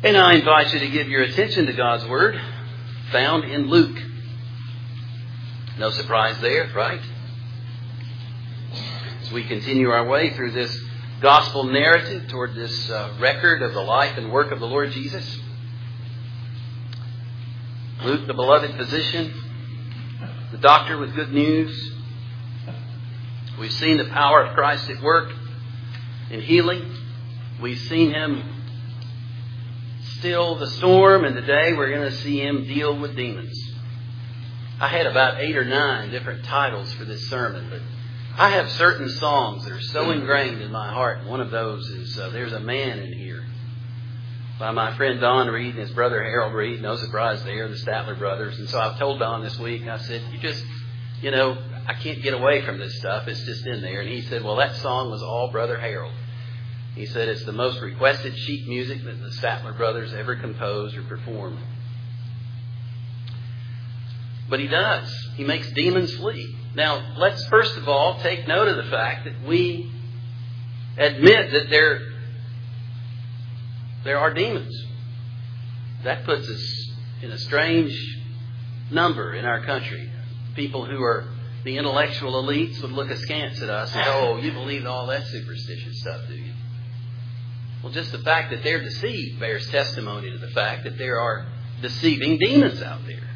And I invite you to give your attention to God's Word found in Luke. No surprise there, right? As we continue our way through this gospel narrative toward this uh, record of the life and work of the Lord Jesus, Luke, the beloved physician, the doctor with good news. We've seen the power of Christ at work in healing. We've seen him still the storm, and today we're going to see him deal with demons. I had about eight or nine different titles for this sermon, but I have certain songs that are so ingrained in my heart. One of those is uh, There's a Man in Here by my friend Don Reid and his brother Harold Reid. No surprise there, the Statler brothers. And so I've told Don this week, I said, You just, you know, I can't get away from this stuff. It's just in there. And he said, Well, that song was all Brother Harold. He said it's the most requested sheet music that the Statler brothers ever composed or performed. But he does. He makes demons flee. Now, let's first of all take note of the fact that we admit that there, there are demons. That puts us in a strange number in our country. People who are the intellectual elites would look askance at us and go, Oh, you believe all that superstitious stuff, do you? Well, just the fact that they're deceived bears testimony to the fact that there are deceiving demons out there.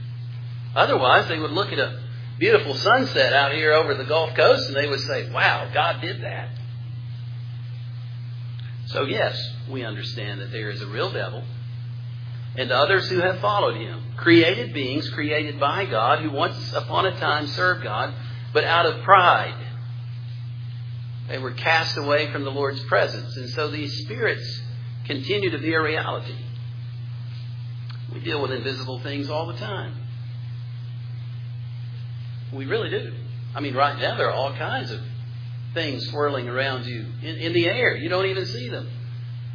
Otherwise, they would look at a beautiful sunset out here over the Gulf Coast and they would say, wow, God did that. So, yes, we understand that there is a real devil and others who have followed him. Created beings created by God who once upon a time served God, but out of pride they were cast away from the Lord's presence. And so these spirits continue to be a reality. We deal with invisible things all the time. We really do. I mean, right now there are all kinds of things swirling around you in, in the air. You don't even see them.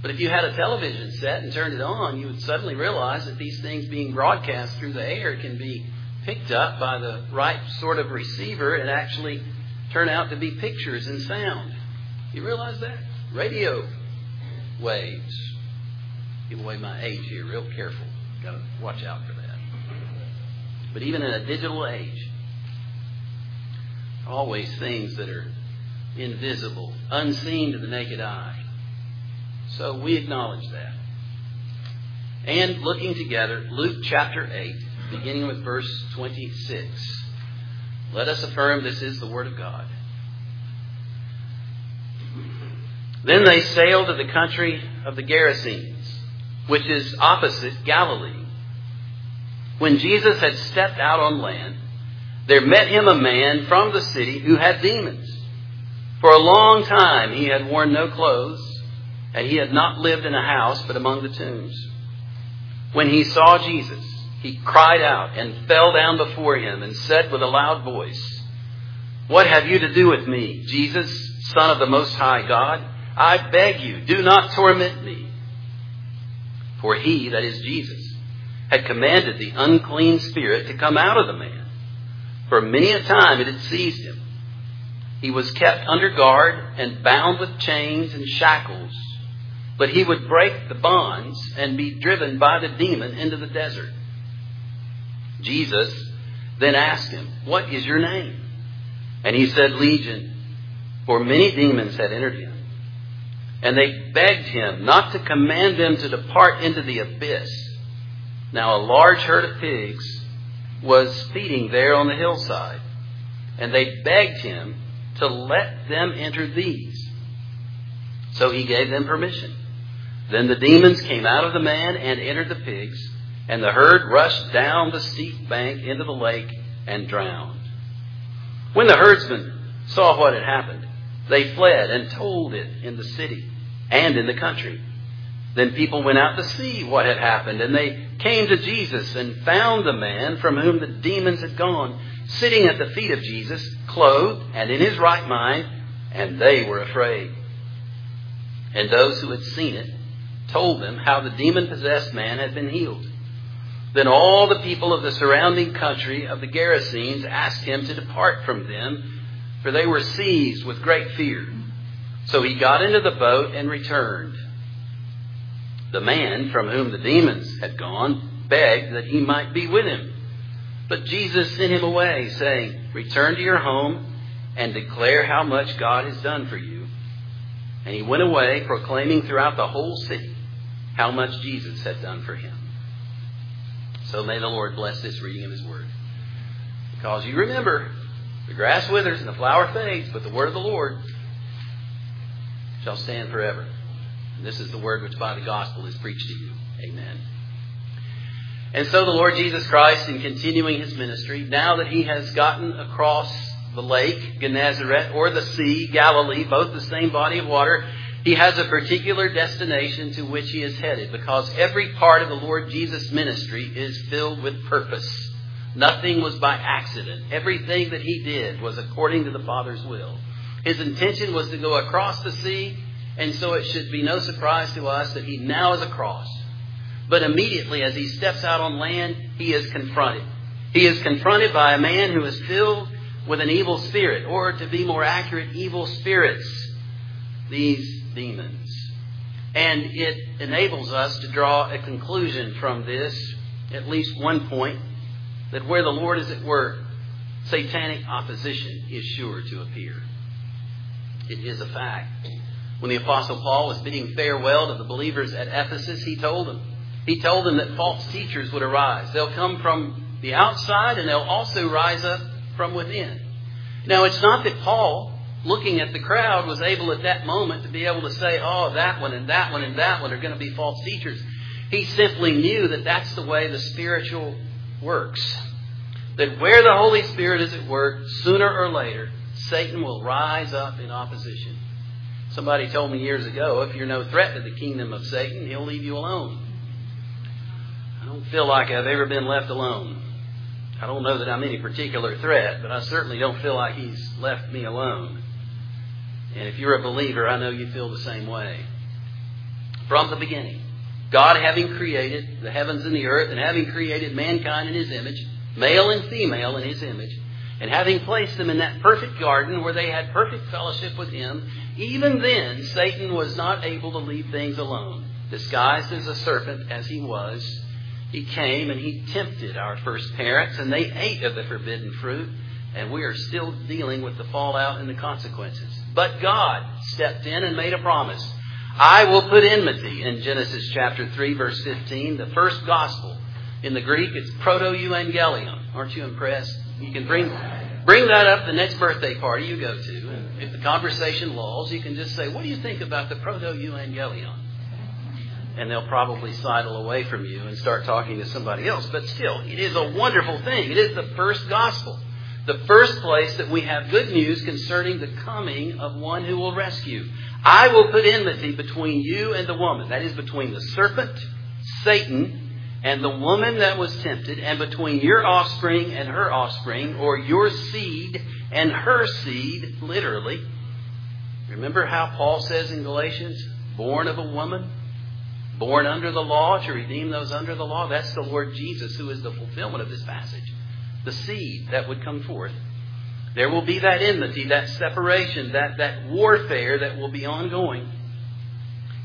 But if you had a television set and turned it on, you would suddenly realize that these things being broadcast through the air can be picked up by the right sort of receiver and actually turn out to be pictures and sound. You realize that? Radio waves. Give away my age here, real careful. Got to watch out for that. But even in a digital age, always things that are invisible, unseen to the naked eye. So we acknowledge that. And looking together, Luke chapter 8, beginning with verse 26. Let us affirm this is the Word of God. Then they sailed to the country of the Gerasenes, which is opposite Galilee. When Jesus had stepped out on land, there met him a man from the city who had demons. For a long time he had worn no clothes, and he had not lived in a house but among the tombs. When he saw Jesus, he cried out and fell down before him and said with a loud voice, What have you to do with me, Jesus, Son of the Most High God? I beg you, do not torment me. For he, that is Jesus, had commanded the unclean spirit to come out of the man. For many a time it had seized him. He was kept under guard and bound with chains and shackles, but he would break the bonds and be driven by the demon into the desert. Jesus then asked him, What is your name? And he said, Legion, for many demons had entered him. And they begged him not to command them to depart into the abyss. Now a large herd of pigs was feeding there on the hillside. And they begged him to let them enter these. So he gave them permission. Then the demons came out of the man and entered the pigs, and the herd rushed down the steep bank into the lake and drowned. When the herdsmen saw what had happened, they fled and told it in the city and in the country. Then people went out to see what had happened, and they came to Jesus and found the man from whom the demons had gone, sitting at the feet of Jesus, clothed and in his right mind, and they were afraid. And those who had seen it told them how the demon possessed man had been healed. Then all the people of the surrounding country of the Gerasenes asked him to depart from them, for they were seized with great fear. So he got into the boat and returned. The man from whom the demons had gone begged that he might be with him. But Jesus sent him away, saying, Return to your home and declare how much God has done for you. And he went away, proclaiming throughout the whole city how much Jesus had done for him. So may the Lord bless this reading of his word. Because you remember, the grass withers and the flower fades, but the word of the Lord shall stand forever. And this is the word which by the gospel is preached to you. Amen. And so the Lord Jesus Christ, in continuing his ministry, now that he has gotten across the lake, Gennesaret, or the sea, Galilee, both the same body of water, he has a particular destination to which he is headed because every part of the Lord Jesus' ministry is filled with purpose. Nothing was by accident. Everything that he did was according to the Father's will. His intention was to go across the sea, and so it should be no surprise to us that he now is across. But immediately as he steps out on land, he is confronted. He is confronted by a man who is filled with an evil spirit, or to be more accurate, evil spirits, these demons. And it enables us to draw a conclusion from this, at least one point, that where the Lord is at work, satanic opposition is sure to appear. It is a fact. When the Apostle Paul was bidding farewell to the believers at Ephesus, he told them, he told them that false teachers would arise. They'll come from the outside and they'll also rise up from within. Now, it's not that Paul, looking at the crowd, was able at that moment to be able to say, oh, that one and that one and that one are going to be false teachers. He simply knew that that's the way the spiritual works. That where the Holy Spirit is at work, sooner or later, Satan will rise up in opposition. Somebody told me years ago, if you're no threat to the kingdom of Satan, he'll leave you alone. I don't feel like I've ever been left alone. I don't know that I'm any particular threat, but I certainly don't feel like he's left me alone. And if you're a believer, I know you feel the same way. From the beginning, God having created the heavens and the earth, and having created mankind in his image, male and female in his image, and having placed them in that perfect garden where they had perfect fellowship with him, even then Satan was not able to leave things alone. Disguised as a serpent as he was, he came and he tempted our first parents, and they ate of the forbidden fruit, and we are still dealing with the fallout and the consequences. But God stepped in and made a promise. I will put enmity in Genesis chapter 3, verse 15, the first gospel. In the Greek, it's proto-evangelium. Aren't you impressed? You can bring, bring that up the next birthday party you go to. And if the conversation lulls, you can just say, What do you think about the proto-evangelium? and they'll probably sidle away from you and start talking to somebody else. But still, it is a wonderful thing. It is the first gospel. The first place that we have good news concerning the coming of one who will rescue. I will put enmity between you and the woman. That is between the serpent, Satan, and the woman that was tempted, and between your offspring and her offspring, or your seed and her seed, literally. Remember how Paul says in Galatians, born of a woman, born under the law to redeem those under the law. That's the Lord Jesus who is the fulfillment of this passage. The seed that would come forth. There will be that enmity, that separation, that, that warfare that will be ongoing.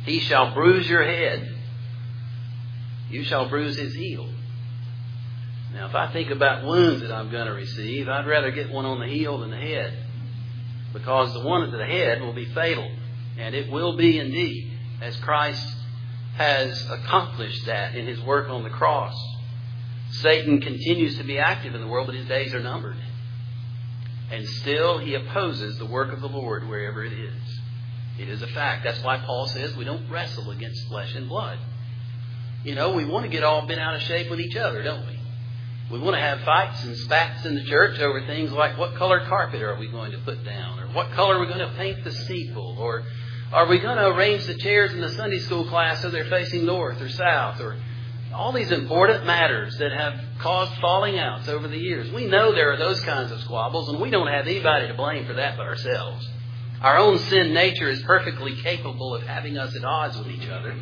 He shall bruise your head. You shall bruise his heel. Now, if I think about wounds that I'm going to receive, I'd rather get one on the heel than the head. Because the one at the head will be fatal. And it will be indeed, as Christ has accomplished that in his work on the cross. Satan continues to be active in the world, but his days are numbered. And still he opposes the work of the Lord wherever it is. It is a fact. That's why Paul says we don't wrestle against flesh and blood. You know, we want to get all bent out of shape with each other, don't we? We want to have fights and spats in the church over things like what color carpet are we going to put down, or what color are we going to paint the steeple, or are we going to arrange the chairs in the Sunday school class so they're facing north or south or all these important matters that have caused falling outs over the years? We know there are those kinds of squabbles, and we don't have anybody to blame for that but ourselves. Our own sin nature is perfectly capable of having us at odds with each other.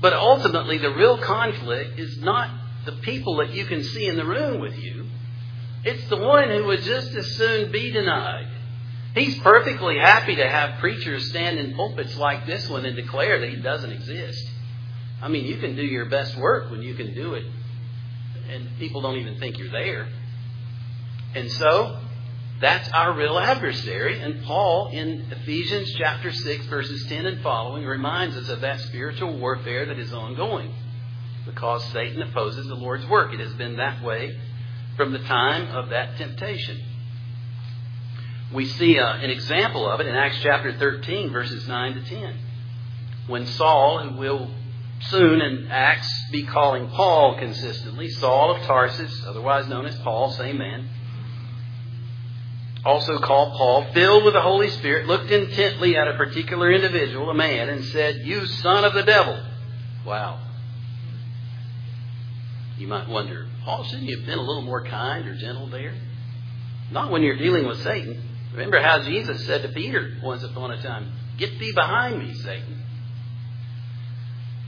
But ultimately, the real conflict is not the people that you can see in the room with you. It's the one who would just as soon be denied He's perfectly happy to have preachers stand in pulpits like this one and declare that he doesn't exist. I mean, you can do your best work when you can do it, and people don't even think you're there. And so, that's our real adversary. And Paul, in Ephesians chapter 6, verses 10 and following, reminds us of that spiritual warfare that is ongoing because Satan opposes the Lord's work. It has been that way from the time of that temptation. We see uh, an example of it in Acts chapter 13, verses 9 to 10. When Saul, who will soon in Acts be calling Paul consistently, Saul of Tarsus, otherwise known as Paul, same man, also called Paul, filled with the Holy Spirit, looked intently at a particular individual, a man, and said, You son of the devil. Wow. You might wonder, Paul, shouldn't you have been a little more kind or gentle there? Not when you're dealing with Satan. Remember how Jesus said to Peter once upon a time, Get thee behind me, Satan.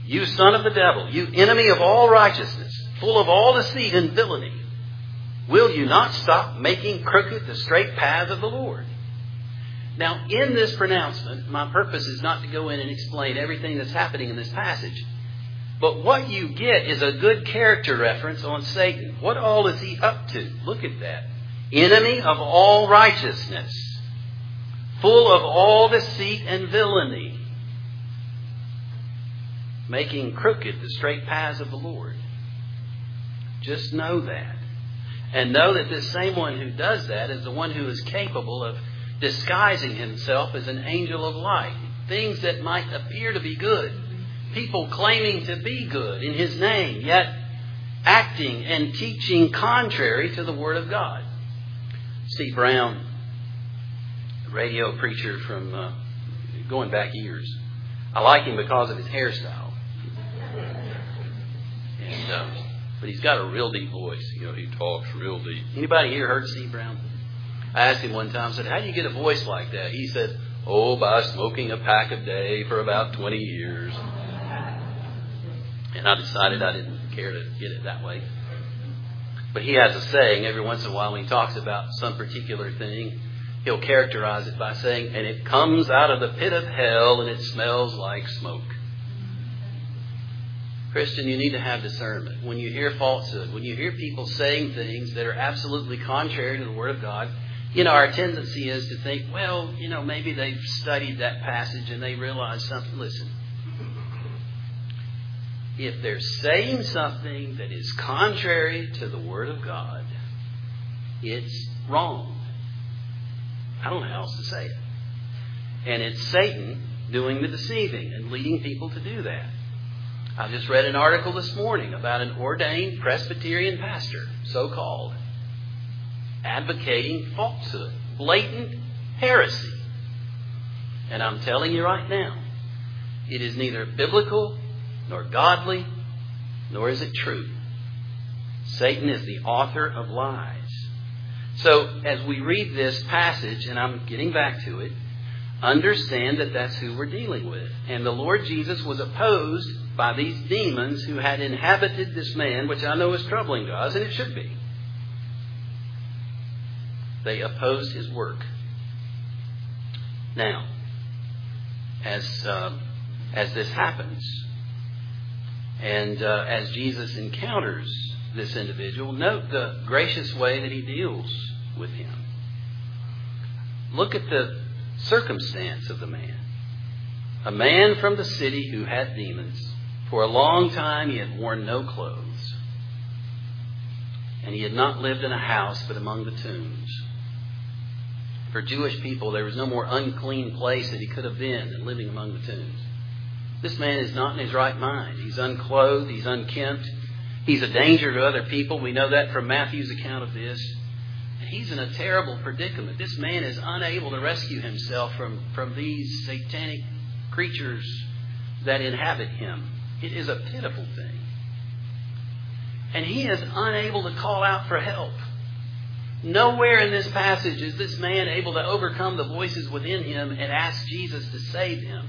You son of the devil, you enemy of all righteousness, full of all deceit and villainy, will you not stop making crooked the straight path of the Lord? Now, in this pronouncement, my purpose is not to go in and explain everything that's happening in this passage. But what you get is a good character reference on Satan. What all is he up to? Look at that. Enemy of all righteousness, full of all deceit and villainy, making crooked the straight paths of the Lord. Just know that. And know that this same one who does that is the one who is capable of disguising himself as an angel of light. Things that might appear to be good people claiming to be good in his name, yet acting and teaching contrary to the Word of God. Steve Brown, radio preacher from uh, going back years. I like him because of his hairstyle. And, uh, but he's got a real deep voice. You know, he talks real deep. Anybody here heard Steve Brown? I asked him one time, I said, How do you get a voice like that? He said, Oh, by smoking a pack a day for about 20 years. And I decided I didn't care to get it that way. But he has a saying every once in a while when he talks about some particular thing, he'll characterize it by saying, and it comes out of the pit of hell and it smells like smoke. Christian, you need to have discernment. When you hear falsehood, when you hear people saying things that are absolutely contrary to the Word of God, you know, our tendency is to think, well, you know, maybe they've studied that passage and they realize something. Listen, if they're saying something that is contrary to the Word of God, it's wrong. I don't know how else to say it. And it's Satan doing the deceiving and leading people to do that. I just read an article this morning about an ordained Presbyterian pastor, so called, advocating falsehood, blatant heresy. And I'm telling you right now, it is neither biblical nor godly, nor is it true. Satan is the author of lies. So, as we read this passage, and I'm getting back to it, understand that that's who we're dealing with. And the Lord Jesus was opposed by these demons who had inhabited this man, which I know is troubling to us, and it should be. They opposed his work. Now, as, uh, as this happens, and uh, as Jesus encounters this individual, note the gracious way that he deals with him. Look at the circumstance of the man. A man from the city who had demons. For a long time he had worn no clothes. And he had not lived in a house but among the tombs. For Jewish people, there was no more unclean place that he could have been than living among the tombs. This man is not in his right mind. He's unclothed, he's unkempt, he's a danger to other people. We know that from Matthew's account of this. He's in a terrible predicament. This man is unable to rescue himself from, from these satanic creatures that inhabit him. It is a pitiful thing. And he is unable to call out for help. Nowhere in this passage is this man able to overcome the voices within him and ask Jesus to save him.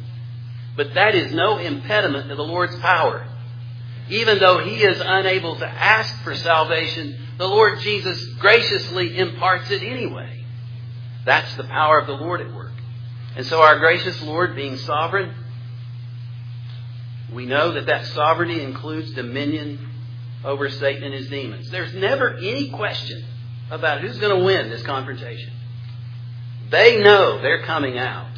But that is no impediment to the Lord's power. Even though he is unable to ask for salvation, the Lord Jesus graciously imparts it anyway. That's the power of the Lord at work. And so our gracious Lord, being sovereign, We know that that sovereignty includes dominion over Satan and his demons. There's never any question about who's going to win this confrontation. They know they're coming out.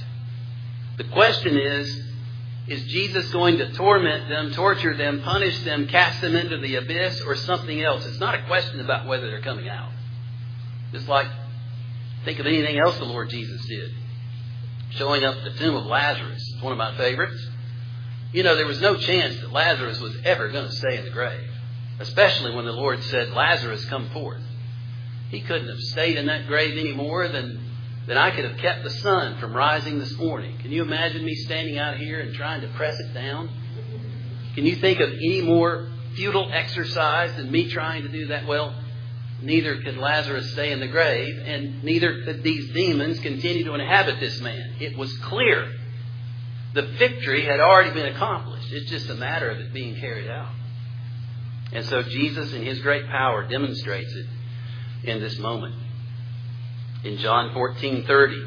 The question is, is Jesus going to torment them, torture them, punish them, cast them into the abyss, or something else? It's not a question about whether they're coming out. Just like, think of anything else the Lord Jesus did. Showing up at the tomb of Lazarus. It's one of my favorites. You know, there was no chance that Lazarus was ever going to stay in the grave, especially when the Lord said, Lazarus, come forth. He couldn't have stayed in that grave any more than, than I could have kept the sun from rising this morning. Can you imagine me standing out here and trying to press it down? Can you think of any more futile exercise than me trying to do that? Well, neither could Lazarus stay in the grave, and neither could these demons continue to inhabit this man. It was clear. The victory had already been accomplished. It's just a matter of it being carried out. And so Jesus, in his great power, demonstrates it in this moment. In John 14:30,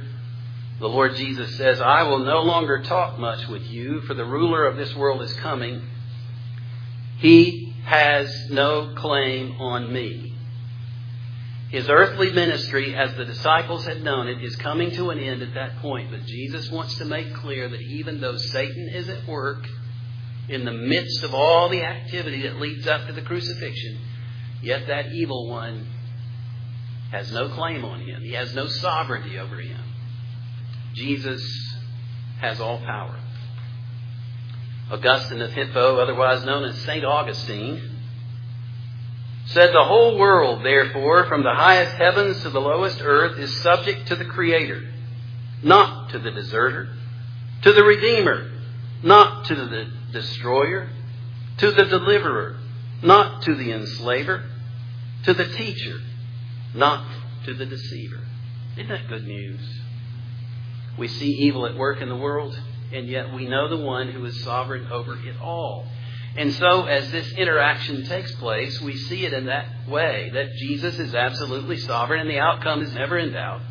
the Lord Jesus says, "I will no longer talk much with you, for the ruler of this world is coming. He has no claim on me." His earthly ministry, as the disciples had known it, is coming to an end at that point. But Jesus wants to make clear that even though Satan is at work in the midst of all the activity that leads up to the crucifixion, yet that evil one has no claim on him. He has no sovereignty over him. Jesus has all power. Augustine of Hippo, otherwise known as St. Augustine, said the whole world, therefore, from the highest heavens to the lowest earth, is subject to the Creator, not to the deserter, to the Redeemer, not to the destroyer, to the deliverer, not to the enslaver, to the teacher, not to the deceiver. Isn't that good news? We see evil at work in the world, and yet we know the one who is sovereign over it all. And so, as this interaction takes place, we see it in that way that Jesus is absolutely sovereign and the outcome is never in doubt.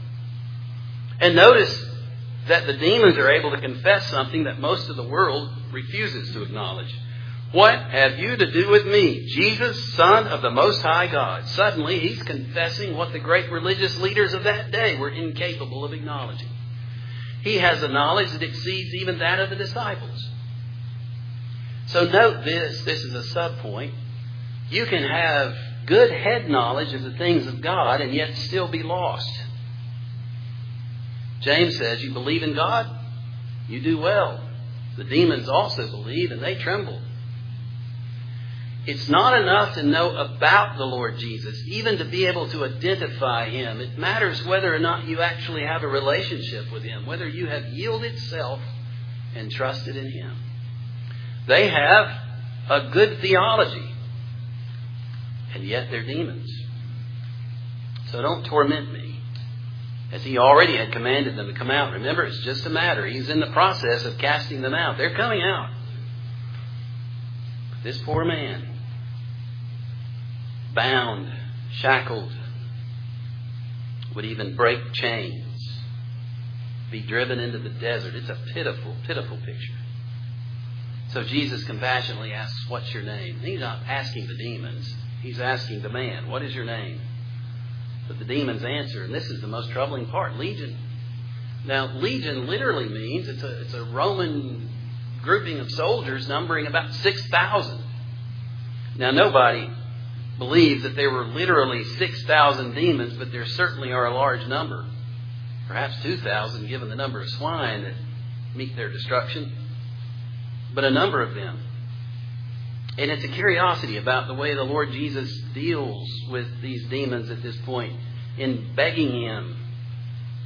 And notice that the demons are able to confess something that most of the world refuses to acknowledge. What have you to do with me, Jesus, Son of the Most High God? Suddenly, he's confessing what the great religious leaders of that day were incapable of acknowledging. He has a knowledge that exceeds even that of the disciples. So note this, this is a sub point. You can have good head knowledge of the things of God and yet still be lost. James says, You believe in God? You do well. The demons also believe and they tremble. It's not enough to know about the Lord Jesus, even to be able to identify Him. It matters whether or not you actually have a relationship with Him, whether you have yielded self and trusted in Him. They have a good theology, and yet they're demons. So don't torment me, as He already had commanded them to come out. Remember, it's just a matter. He's in the process of casting them out. They're coming out. This poor man, bound, shackled, would even break chains, be driven into the desert. It's a pitiful, pitiful picture. So Jesus compassionately asks, What's your name? And he's not asking the demons, he's asking the man, What is your name? But the demons answer, and this is the most troubling part Legion. Now, Legion literally means it's a, it's a Roman grouping of soldiers numbering about 6,000. Now, nobody believes that there were literally 6,000 demons, but there certainly are a large number. Perhaps 2,000 given the number of swine that meet their destruction. But a number of them. And it's a curiosity about the way the Lord Jesus deals with these demons at this point in begging Him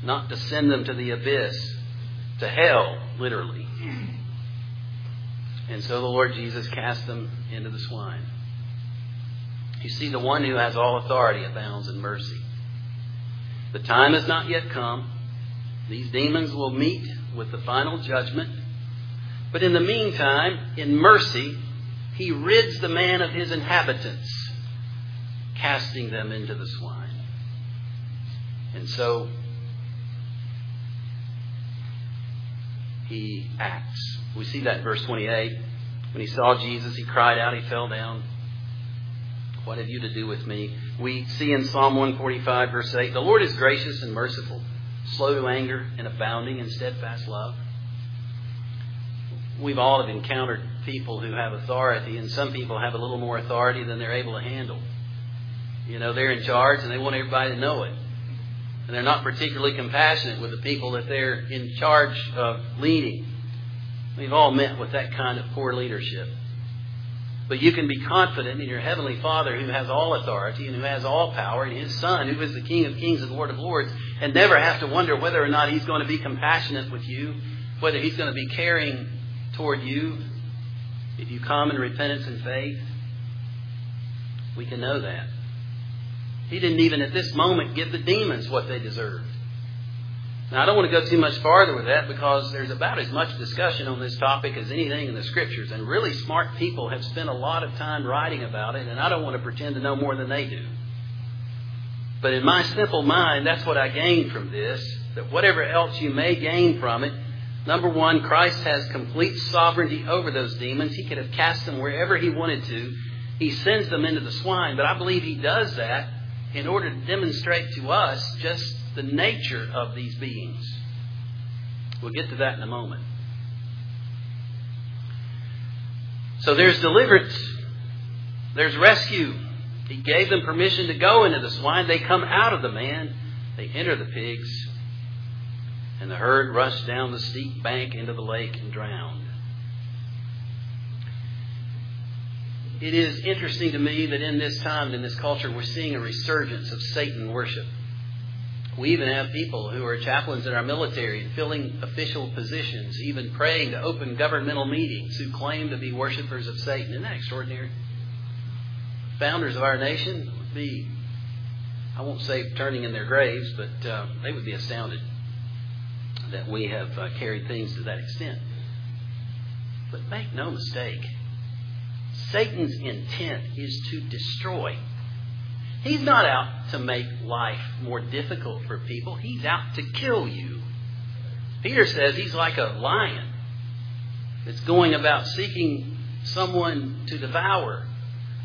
not to send them to the abyss, to hell, literally. And so the Lord Jesus cast them into the swine. You see, the one who has all authority abounds in mercy. The time has not yet come. These demons will meet with the final judgment. But in the meantime, in mercy, he rids the man of his inhabitants, casting them into the swine. And so he acts. We see that in verse 28. When he saw Jesus, he cried out, he fell down. What have you to do with me? We see in Psalm 145, verse 8, the Lord is gracious and merciful, slow to anger, and abounding in steadfast love. We've all have encountered people who have authority, and some people have a little more authority than they're able to handle. You know, they're in charge and they want everybody to know it. And they're not particularly compassionate with the people that they're in charge of leading. We've all met with that kind of poor leadership. But you can be confident in your Heavenly Father who has all authority and who has all power, and His Son who is the King of Kings and Lord of Lords, and never have to wonder whether or not He's going to be compassionate with you, whether He's going to be caring toward you if you come in repentance and faith. We can know that. He didn't even at this moment give the demons what they deserved. Now, I don't want to go too much farther with that because there's about as much discussion on this topic as anything in the Scriptures, and really smart people have spent a lot of time writing about it, and I don't want to pretend to know more than they do. But in my simple mind, that's what I gained from this that whatever else you may gain from it, number one, Christ has complete sovereignty over those demons. He could have cast them wherever he wanted to. He sends them into the swine, but I believe he does that in order to demonstrate to us just the nature of these beings. We'll get to that in a moment. So there's deliverance, there's rescue. He gave them permission to go into the swine. They come out of the man, they enter the pigs, and the herd rushed down the steep bank into the lake and drowned. It is interesting to me that in this time, in this culture, we're seeing a resurgence of Satan worship. We even have people who are chaplains in our military and filling official positions, even praying to open governmental meetings, who claim to be worshippers of Satan. Isn't that extraordinary? Founders of our nation would be, I won't say turning in their graves, but uh, they would be astounded that we have uh, carried things to that extent. But make no mistake, Satan's intent is to destroy. He's not out to make life more difficult for people, he's out to kill you. Peter says he's like a lion that's going about seeking someone to devour.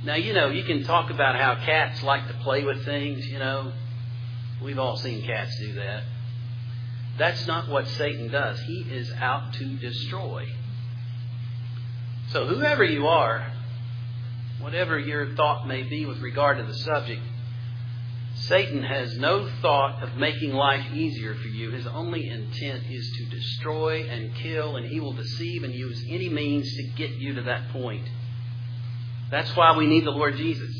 Now, you know, you can talk about how cats like to play with things, you know. We've all seen cats do that. That's not what Satan does. He is out to destroy. So, whoever you are, whatever your thought may be with regard to the subject, Satan has no thought of making life easier for you. His only intent is to destroy and kill, and he will deceive and use any means to get you to that point. That's why we need the Lord Jesus.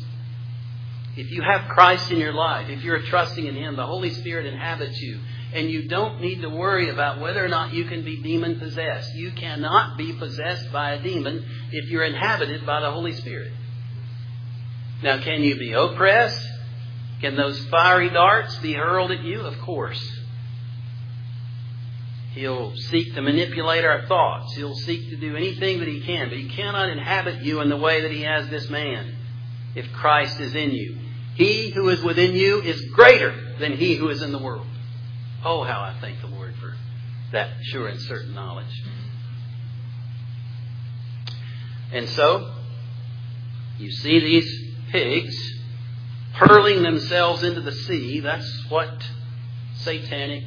If you have Christ in your life, if you're trusting in Him, the Holy Spirit inhabits you, and you don't need to worry about whether or not you can be demon possessed. You cannot be possessed by a demon if you're inhabited by the Holy Spirit. Now, can you be oppressed? Can those fiery darts be hurled at you? Of course. He'll seek to manipulate our thoughts. He'll seek to do anything that he can, but he cannot inhabit you in the way that he has this man if Christ is in you. He who is within you is greater than he who is in the world. Oh, how I thank the Lord for that sure and certain knowledge. And so, you see these pigs hurling themselves into the sea. That's what satanic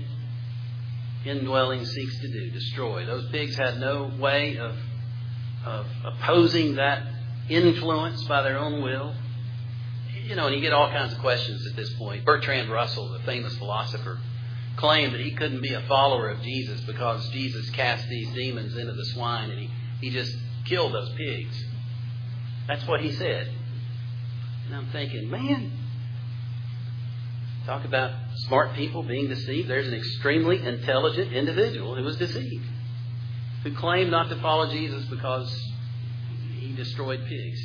indwelling seeks to do destroy. Those pigs had no way of, of opposing that influence by their own will. You know, and you get all kinds of questions at this point. Bertrand Russell, the famous philosopher, claimed that he couldn't be a follower of Jesus because Jesus cast these demons into the swine and he, he just killed those pigs. That's what he said. And I'm thinking, man, talk about smart people being deceived. There's an extremely intelligent individual who was deceived, who claimed not to follow Jesus because he destroyed pigs.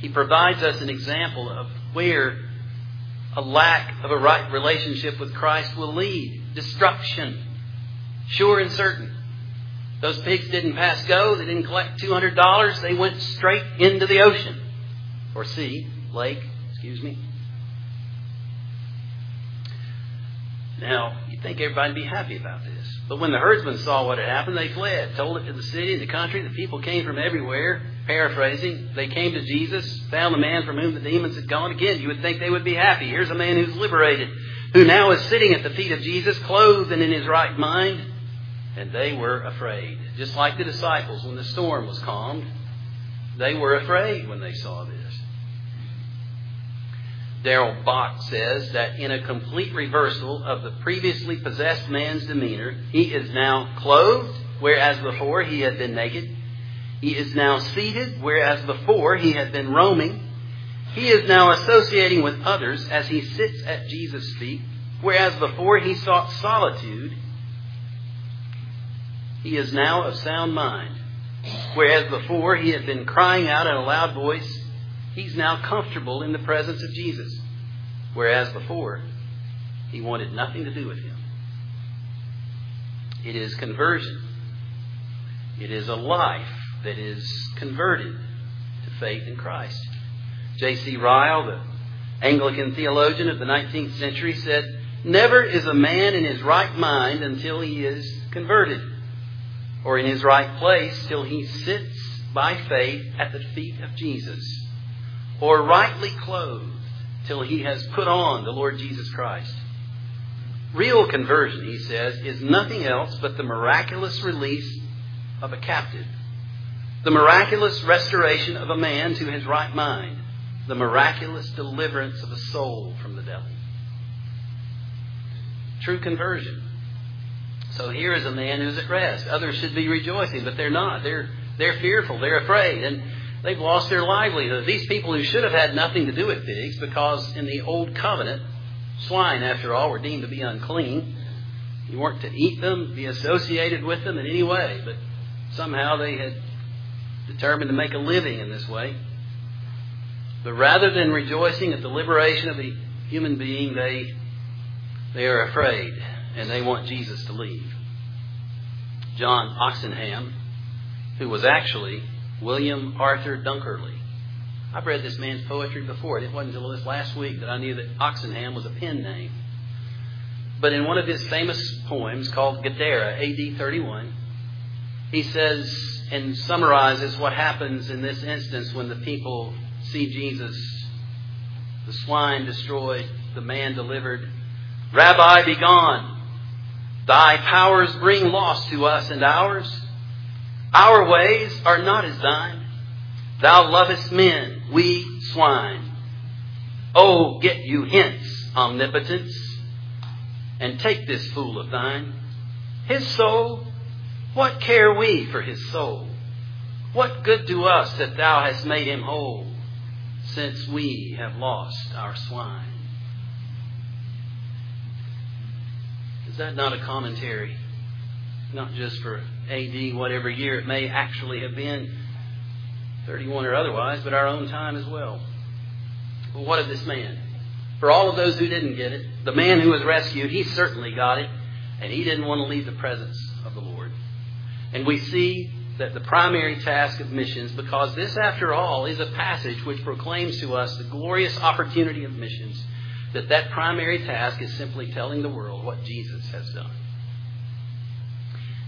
He provides us an example of where a lack of a right relationship with Christ will lead destruction. Sure and certain. Those pigs didn't pass go. They didn't collect $200. They went straight into the ocean or sea, lake, excuse me. Now, you'd think everybody would be happy about this. But when the herdsmen saw what had happened, they fled, told it to the city and the country. The people came from everywhere, paraphrasing. They came to Jesus, found the man from whom the demons had gone. Again, you would think they would be happy. Here's a man who's liberated, who now is sitting at the feet of Jesus, clothed and in his right mind. And they were afraid. Just like the disciples when the storm was calmed, they were afraid when they saw this. Darrell Bock says that in a complete reversal of the previously possessed man's demeanor, he is now clothed, whereas before he had been naked. He is now seated, whereas before he had been roaming. He is now associating with others as he sits at Jesus' feet, whereas before he sought solitude. He is now of sound mind, whereas before he had been crying out in a loud voice, he's now comfortable in the presence of Jesus, whereas before he wanted nothing to do with him. It is conversion. It is a life that is converted to faith in Christ. J.C. Ryle, the Anglican theologian of the 19th century, said, Never is a man in his right mind until he is converted, or in his right place till he sits by faith at the feet of Jesus or rightly clothed till he has put on the Lord Jesus Christ. Real conversion, he says, is nothing else but the miraculous release of a captive, the miraculous restoration of a man to his right mind, the miraculous deliverance of a soul from the devil. True conversion. So here is a man who's at rest. Others should be rejoicing, but they're not. They're, they're fearful. They're afraid. And They've lost their livelihood. These people who should have had nothing to do with pigs, because in the Old Covenant, swine, after all, were deemed to be unclean. You weren't to eat them, be associated with them in any way, but somehow they had determined to make a living in this way. But rather than rejoicing at the liberation of the human being, they, they are afraid and they want Jesus to leave. John Oxenham, who was actually William Arthur Dunkerley. I've read this man's poetry before. It wasn't until this last week that I knew that Oxenham was a pen name. But in one of his famous poems called Gadara, AD 31, he says and summarizes what happens in this instance when the people see Jesus, the swine destroyed, the man delivered. Rabbi, be gone. Thy powers bring loss to us and ours. Our ways are not as thine. Thou lovest men, we swine. Oh, get you hence, omnipotence, and take this fool of thine. His soul, what care we for his soul? What good to us that thou hast made him whole, since we have lost our swine? Is that not a commentary? Not just for AD, whatever year it may actually have been, 31 or otherwise, but our own time as well. Well, what of this man? For all of those who didn't get it, the man who was rescued, he certainly got it, and he didn't want to leave the presence of the Lord. And we see that the primary task of missions, because this, after all, is a passage which proclaims to us the glorious opportunity of missions, that that primary task is simply telling the world what Jesus has done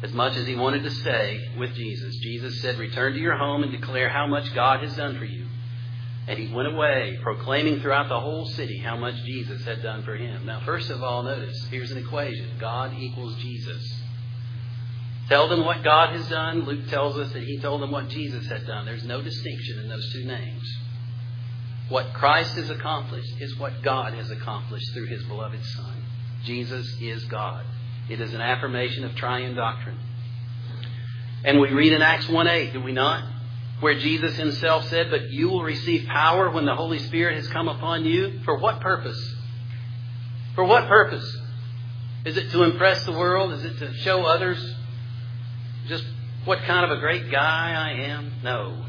as much as he wanted to stay with Jesus. Jesus said, Return to your home and declare how much God has done for you. And he went away, proclaiming throughout the whole city how much Jesus had done for him. Now, first of all, notice here's an equation God equals Jesus. Tell them what God has done. Luke tells us that he told them what Jesus had done. There's no distinction in those two names. What Christ has accomplished is what God has accomplished through his beloved Son. Jesus is God. It is an affirmation of triune doctrine. And we read in Acts 1 8, do we not? Where Jesus himself said, But you will receive power when the Holy Spirit has come upon you. For what purpose? For what purpose? Is it to impress the world? Is it to show others just what kind of a great guy I am? No.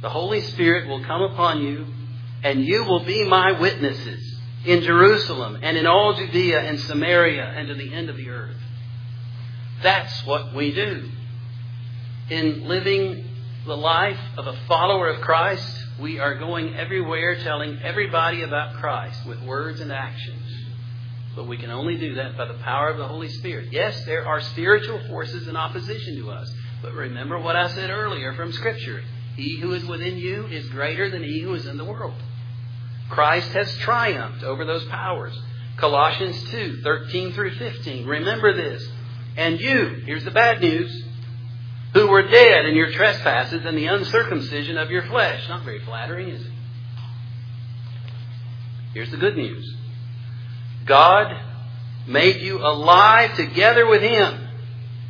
The Holy Spirit will come upon you, and you will be my witnesses in Jerusalem and in all Judea and Samaria and to the end of the earth. That's what we do. In living the life of a follower of Christ, we are going everywhere telling everybody about Christ with words and actions. But we can only do that by the power of the Holy Spirit. Yes, there are spiritual forces in opposition to us. But remember what I said earlier from Scripture. He who is within you is greater than he who is in the world. Christ has triumphed over those powers. Colossians 2, 13 through 15. Remember this. And you, here's the bad news, who were dead in your trespasses and the uncircumcision of your flesh. Not very flattering, is it? Here's the good news. God made you alive together with Him,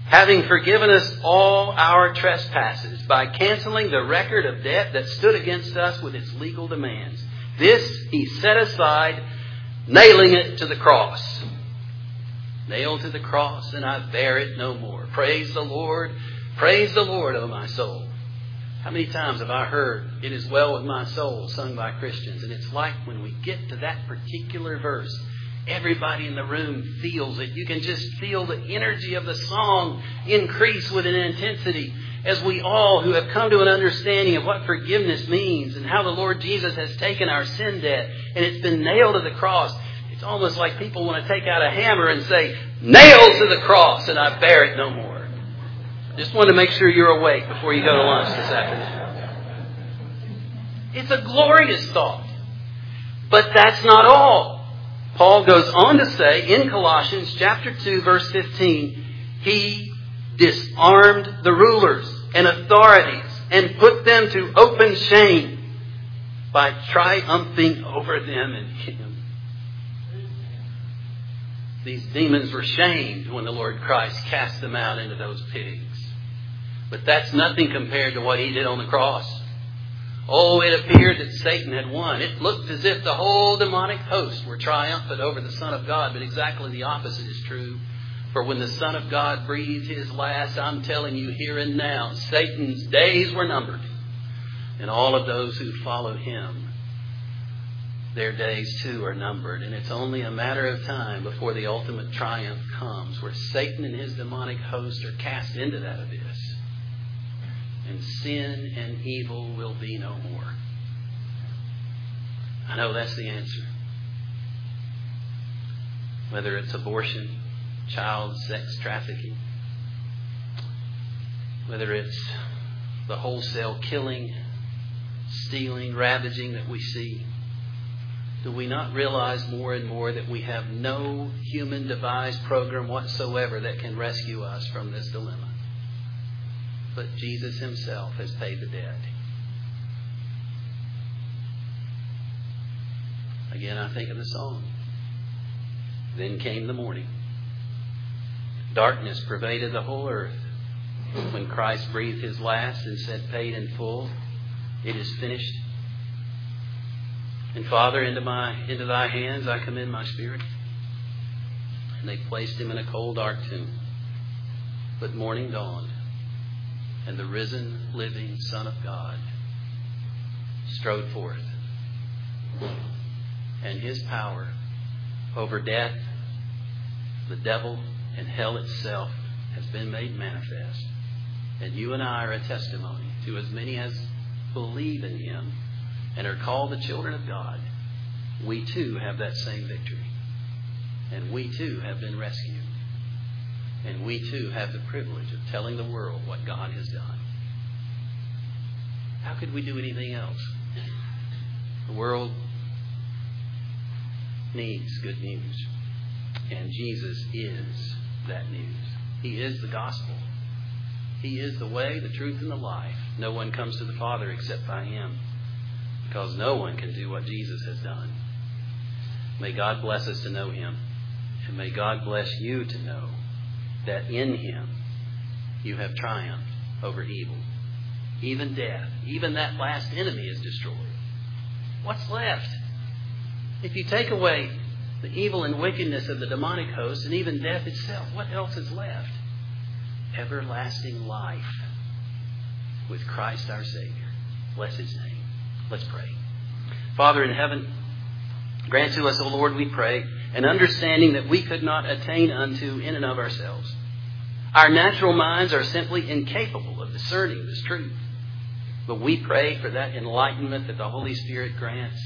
having forgiven us all our trespasses by canceling the record of debt that stood against us with its legal demands. This He set aside, nailing it to the cross. Nailed to the cross, and I bear it no more. Praise the Lord. Praise the Lord, O my soul. How many times have I heard, It is well with my soul, sung by Christians? And it's like when we get to that particular verse, everybody in the room feels it. You can just feel the energy of the song increase with an intensity as we all who have come to an understanding of what forgiveness means and how the Lord Jesus has taken our sin debt and it's been nailed to the cross. It's almost like people want to take out a hammer and say, nailed to the cross and I bear it no more. Just wanted to make sure you're awake before you go to lunch this afternoon. It's a glorious thought. But that's not all. Paul goes on to say in Colossians chapter 2 verse 15, he disarmed the rulers and authorities and put them to open shame by triumphing over them in him. These demons were shamed when the Lord Christ cast them out into those pigs. But that's nothing compared to what he did on the cross. Oh, it appeared that Satan had won. It looked as if the whole demonic host were triumphant over the Son of God, but exactly the opposite is true. For when the Son of God breathed his last, I'm telling you here and now, Satan's days were numbered. And all of those who followed him, their days too are numbered. And it's only a matter of time before the ultimate triumph comes, where Satan and his demonic host are cast into that abyss and sin and evil will be no more. I know that's the answer. Whether it's abortion, child sex trafficking, whether it's the wholesale killing, stealing, ravaging that we see, do we not realize more and more that we have no human devised program whatsoever that can rescue us from this dilemma? but Jesus himself has paid the debt. Again, I think of the song. Then came the morning. Darkness pervaded the whole earth. When Christ breathed his last and said, Paid in full, it is finished. And Father, into my into thy hands I commend my spirit. And they placed him in a cold, dark tomb. But morning dawned and the risen, living Son of God strode forth. And his power over death, the devil, and hell itself has been made manifest. And you and I are a testimony to as many as believe in him and are called the children of God. We too have that same victory. And we too have been rescued. And we too have the privilege of telling the world what God has done. How could we do anything else? The world needs good news. And Jesus is that news. He is the gospel. He is the way, the truth, and the life. No one comes to the Father except by Him. Because no one can do what Jesus has done. May God bless us to know Him. And may God bless you to know that in him you have triumphed over evil. Even death, even that last enemy is destroyed. What's left? If you take away the evil and wickedness of the demonic host and even death itself, what else is left? Everlasting life with Christ our Savior. Bless his name. Let's pray. Father in heaven, grant to us, O Lord, we pray an understanding that we could not attain unto in and of ourselves. Our natural minds are simply incapable of discerning this truth. But we pray for that enlightenment that the Holy Spirit grants.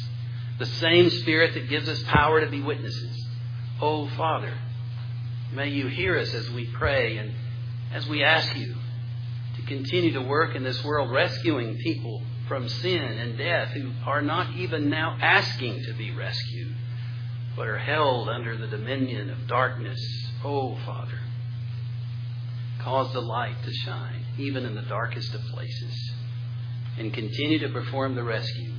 The same Spirit that gives us power to be witnesses. Oh, Father, may you hear us as we pray and as we ask you to continue to work in this world, rescuing people from sin and death who are not even now asking to be rescued, but are held under the dominion of darkness. Oh, Father, cause the light to shine, even in the darkest of places, and continue to perform the rescue,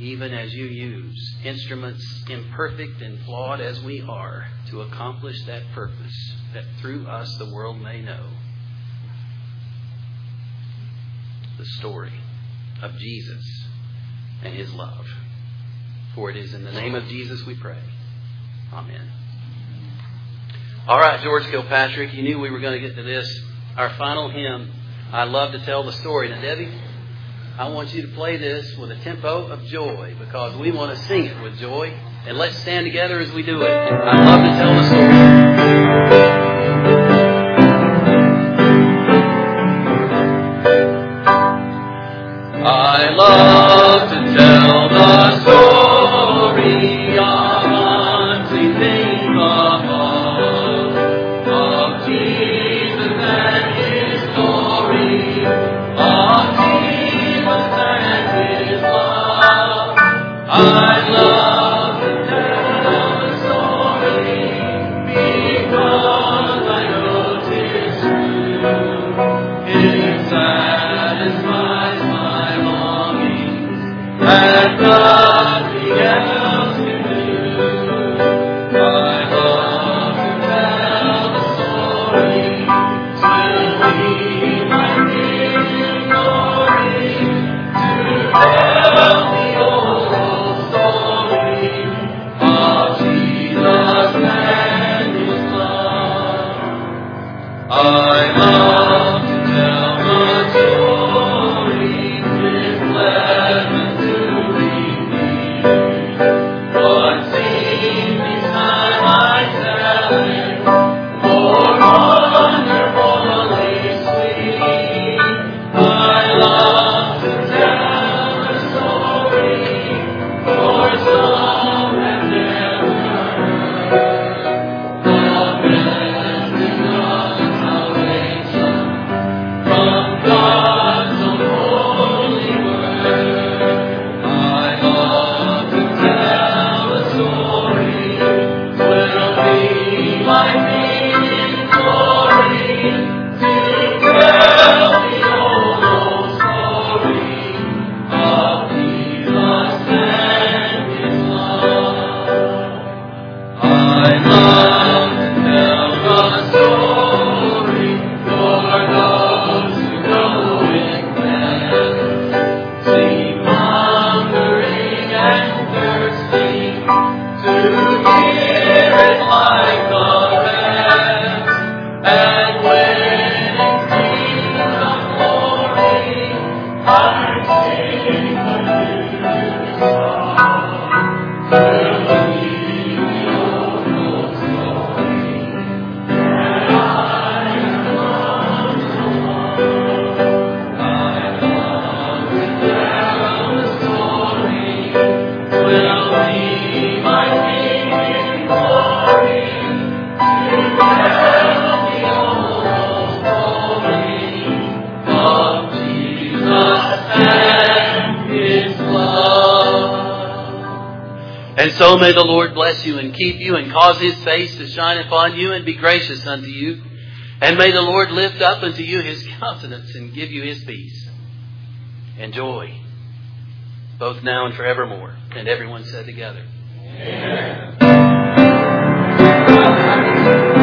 even as you use instruments, imperfect and flawed as we are, to accomplish that purpose, that through us the world may know the story of Jesus and his love. For it is in the name of Jesus we pray. Amen. All right, George Kilpatrick, you knew we were going to get to this. Our final hymn, I love to tell the story. Now, Debbie, I want you to play this with a tempo of joy because we want to sing it with joy. And let's stand together as we do it. I'd love to tell the story. and keep you and cause his face to shine upon you and be gracious unto you. And may the Lord lift up unto you his countenance and give you his peace and joy, both now and forevermore. And everyone said together. Amen.